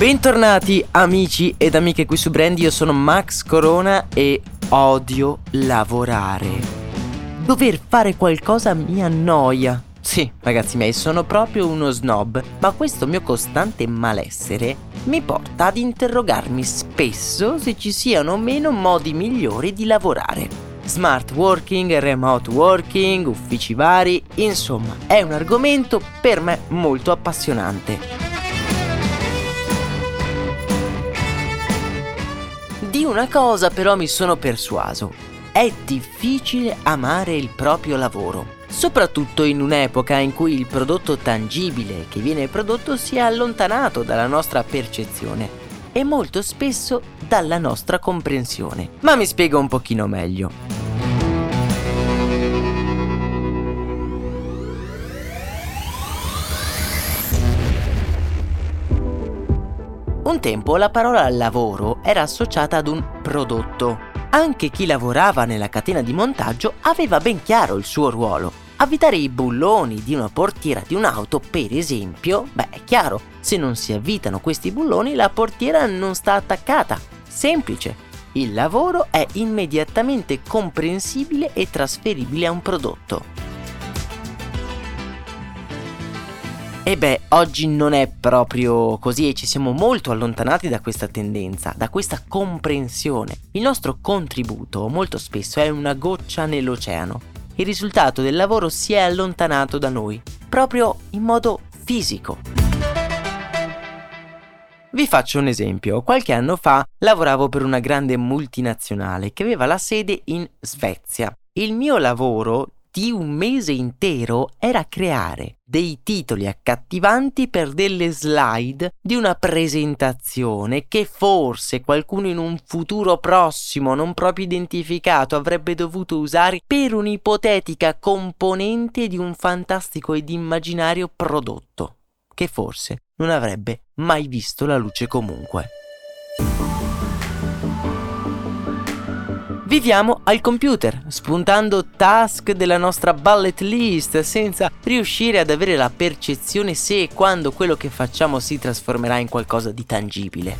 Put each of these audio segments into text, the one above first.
Bentornati amici ed amiche qui su Brand, io sono Max Corona e odio lavorare. Dover fare qualcosa mi annoia. Sì, ragazzi miei, sono proprio uno snob, ma questo mio costante malessere mi porta ad interrogarmi spesso se ci siano o meno modi migliori di lavorare. Smart working, remote working, uffici vari, insomma, è un argomento per me molto appassionante. Una cosa però mi sono persuaso. È difficile amare il proprio lavoro, soprattutto in un'epoca in cui il prodotto tangibile che viene prodotto si è allontanato dalla nostra percezione e molto spesso dalla nostra comprensione. Ma mi spiego un pochino meglio. Un tempo la parola lavoro era associata ad un prodotto. Anche chi lavorava nella catena di montaggio aveva ben chiaro il suo ruolo. Avvitare i bulloni di una portiera di un'auto, per esempio, beh, è chiaro, se non si avvitano questi bulloni la portiera non sta attaccata. Semplice. Il lavoro è immediatamente comprensibile e trasferibile a un prodotto. E beh, oggi non è proprio così e ci siamo molto allontanati da questa tendenza, da questa comprensione. Il nostro contributo molto spesso è una goccia nell'oceano. Il risultato del lavoro si è allontanato da noi, proprio in modo fisico. Vi faccio un esempio. Qualche anno fa lavoravo per una grande multinazionale che aveva la sede in Svezia. Il mio lavoro di un mese intero era creare dei titoli accattivanti per delle slide di una presentazione che forse qualcuno in un futuro prossimo non proprio identificato avrebbe dovuto usare per un'ipotetica componente di un fantastico ed immaginario prodotto che forse non avrebbe mai visto la luce comunque. Viviamo al computer, spuntando task della nostra bullet list senza riuscire ad avere la percezione se e quando quello che facciamo si trasformerà in qualcosa di tangibile.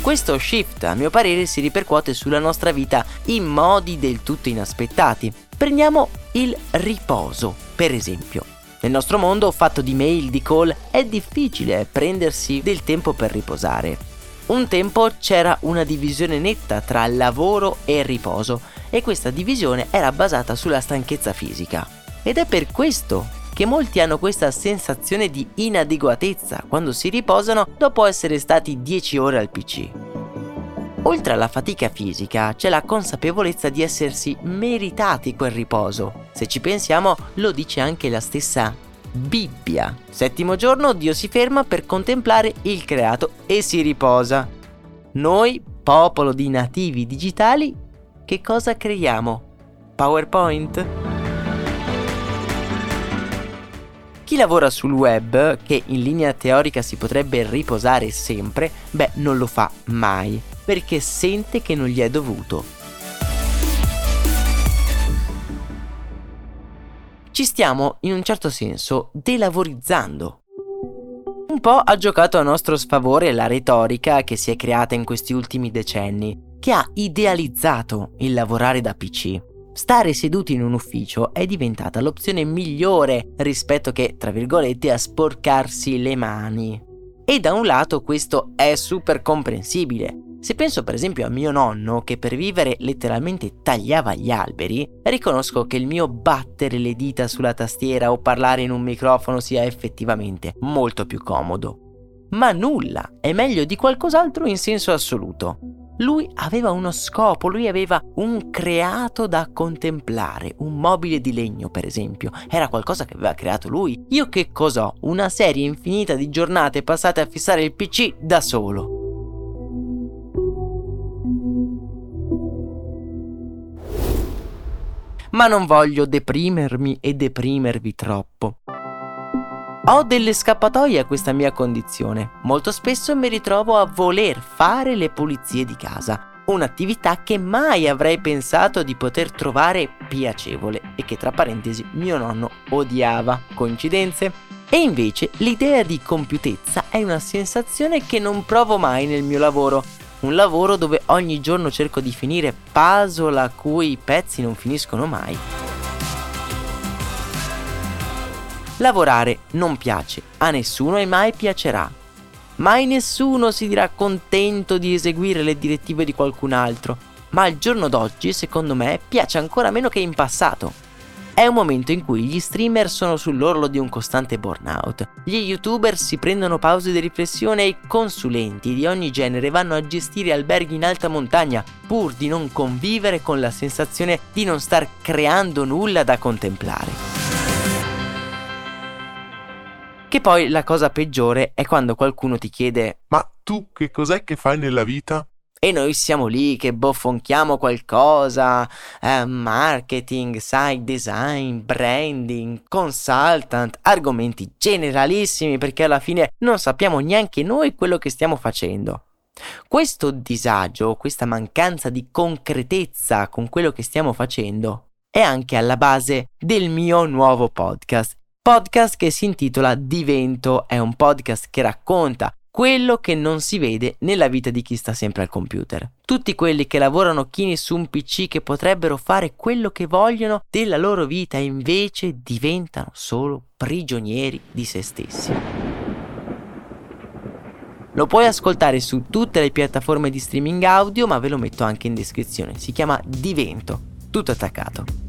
Questo shift, a mio parere, si ripercuote sulla nostra vita in modi del tutto inaspettati. Prendiamo il riposo, per esempio. Nel nostro mondo, fatto di mail, di call, è difficile prendersi del tempo per riposare. Un tempo c'era una divisione netta tra lavoro e riposo e questa divisione era basata sulla stanchezza fisica. Ed è per questo che molti hanno questa sensazione di inadeguatezza quando si riposano dopo essere stati 10 ore al PC. Oltre alla fatica fisica c'è la consapevolezza di essersi meritati quel riposo. Se ci pensiamo lo dice anche la stessa Bibbia. Settimo giorno Dio si ferma per contemplare il creato e si riposa. Noi, popolo di nativi digitali, che cosa creiamo? PowerPoint? Chi lavora sul web, che in linea teorica si potrebbe riposare sempre, beh, non lo fa mai, perché sente che non gli è dovuto. Ci stiamo in un certo senso delavorizzando. Un po' ha giocato a nostro sfavore la retorica che si è creata in questi ultimi decenni, che ha idealizzato il lavorare da PC. Stare seduti in un ufficio è diventata l'opzione migliore rispetto che, tra virgolette, a sporcarsi le mani. E da un lato questo è super comprensibile. Se penso per esempio a mio nonno che per vivere letteralmente tagliava gli alberi, riconosco che il mio battere le dita sulla tastiera o parlare in un microfono sia effettivamente molto più comodo. Ma nulla è meglio di qualcos'altro in senso assoluto. Lui aveva uno scopo, lui aveva un creato da contemplare, un mobile di legno per esempio, era qualcosa che aveva creato lui. Io che cos'ho? Una serie infinita di giornate passate a fissare il PC da solo. Ma non voglio deprimermi e deprimervi troppo. Ho delle scappatoie a questa mia condizione. Molto spesso mi ritrovo a voler fare le pulizie di casa, un'attività che mai avrei pensato di poter trovare piacevole e che tra parentesi mio nonno odiava. Coincidenze? E invece l'idea di compiutezza è una sensazione che non provo mai nel mio lavoro. Un lavoro dove ogni giorno cerco di finire puzzle a cui i pezzi non finiscono mai. Lavorare non piace a nessuno e mai piacerà. Mai nessuno si dirà contento di eseguire le direttive di qualcun altro, ma al giorno d'oggi, secondo me, piace ancora meno che in passato. È un momento in cui gli streamer sono sull'orlo di un costante burnout, gli youtuber si prendono pause di riflessione e i consulenti di ogni genere vanno a gestire alberghi in alta montagna pur di non convivere con la sensazione di non star creando nulla da contemplare. Che poi la cosa peggiore è quando qualcuno ti chiede Ma tu che cos'è che fai nella vita? e noi siamo lì che boffonchiamo qualcosa, eh, marketing, site design, branding, consultant, argomenti generalissimi perché alla fine non sappiamo neanche noi quello che stiamo facendo. Questo disagio, questa mancanza di concretezza con quello che stiamo facendo, è anche alla base del mio nuovo podcast podcast che si intitola Divento, è un podcast che racconta quello che non si vede nella vita di chi sta sempre al computer. Tutti quelli che lavorano chini su un PC che potrebbero fare quello che vogliono della loro vita e invece diventano solo prigionieri di se stessi. Lo puoi ascoltare su tutte le piattaforme di streaming audio, ma ve lo metto anche in descrizione. Si chiama Divento, tutto attaccato.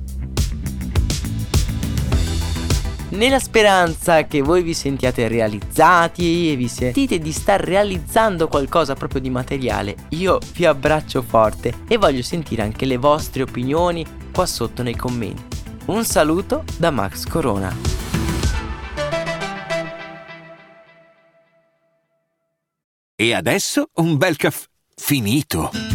Nella speranza che voi vi sentiate realizzati e vi sentite di star realizzando qualcosa proprio di materiale, io vi abbraccio forte e voglio sentire anche le vostre opinioni qua sotto nei commenti. Un saluto da Max Corona. E adesso un bel caffè finito.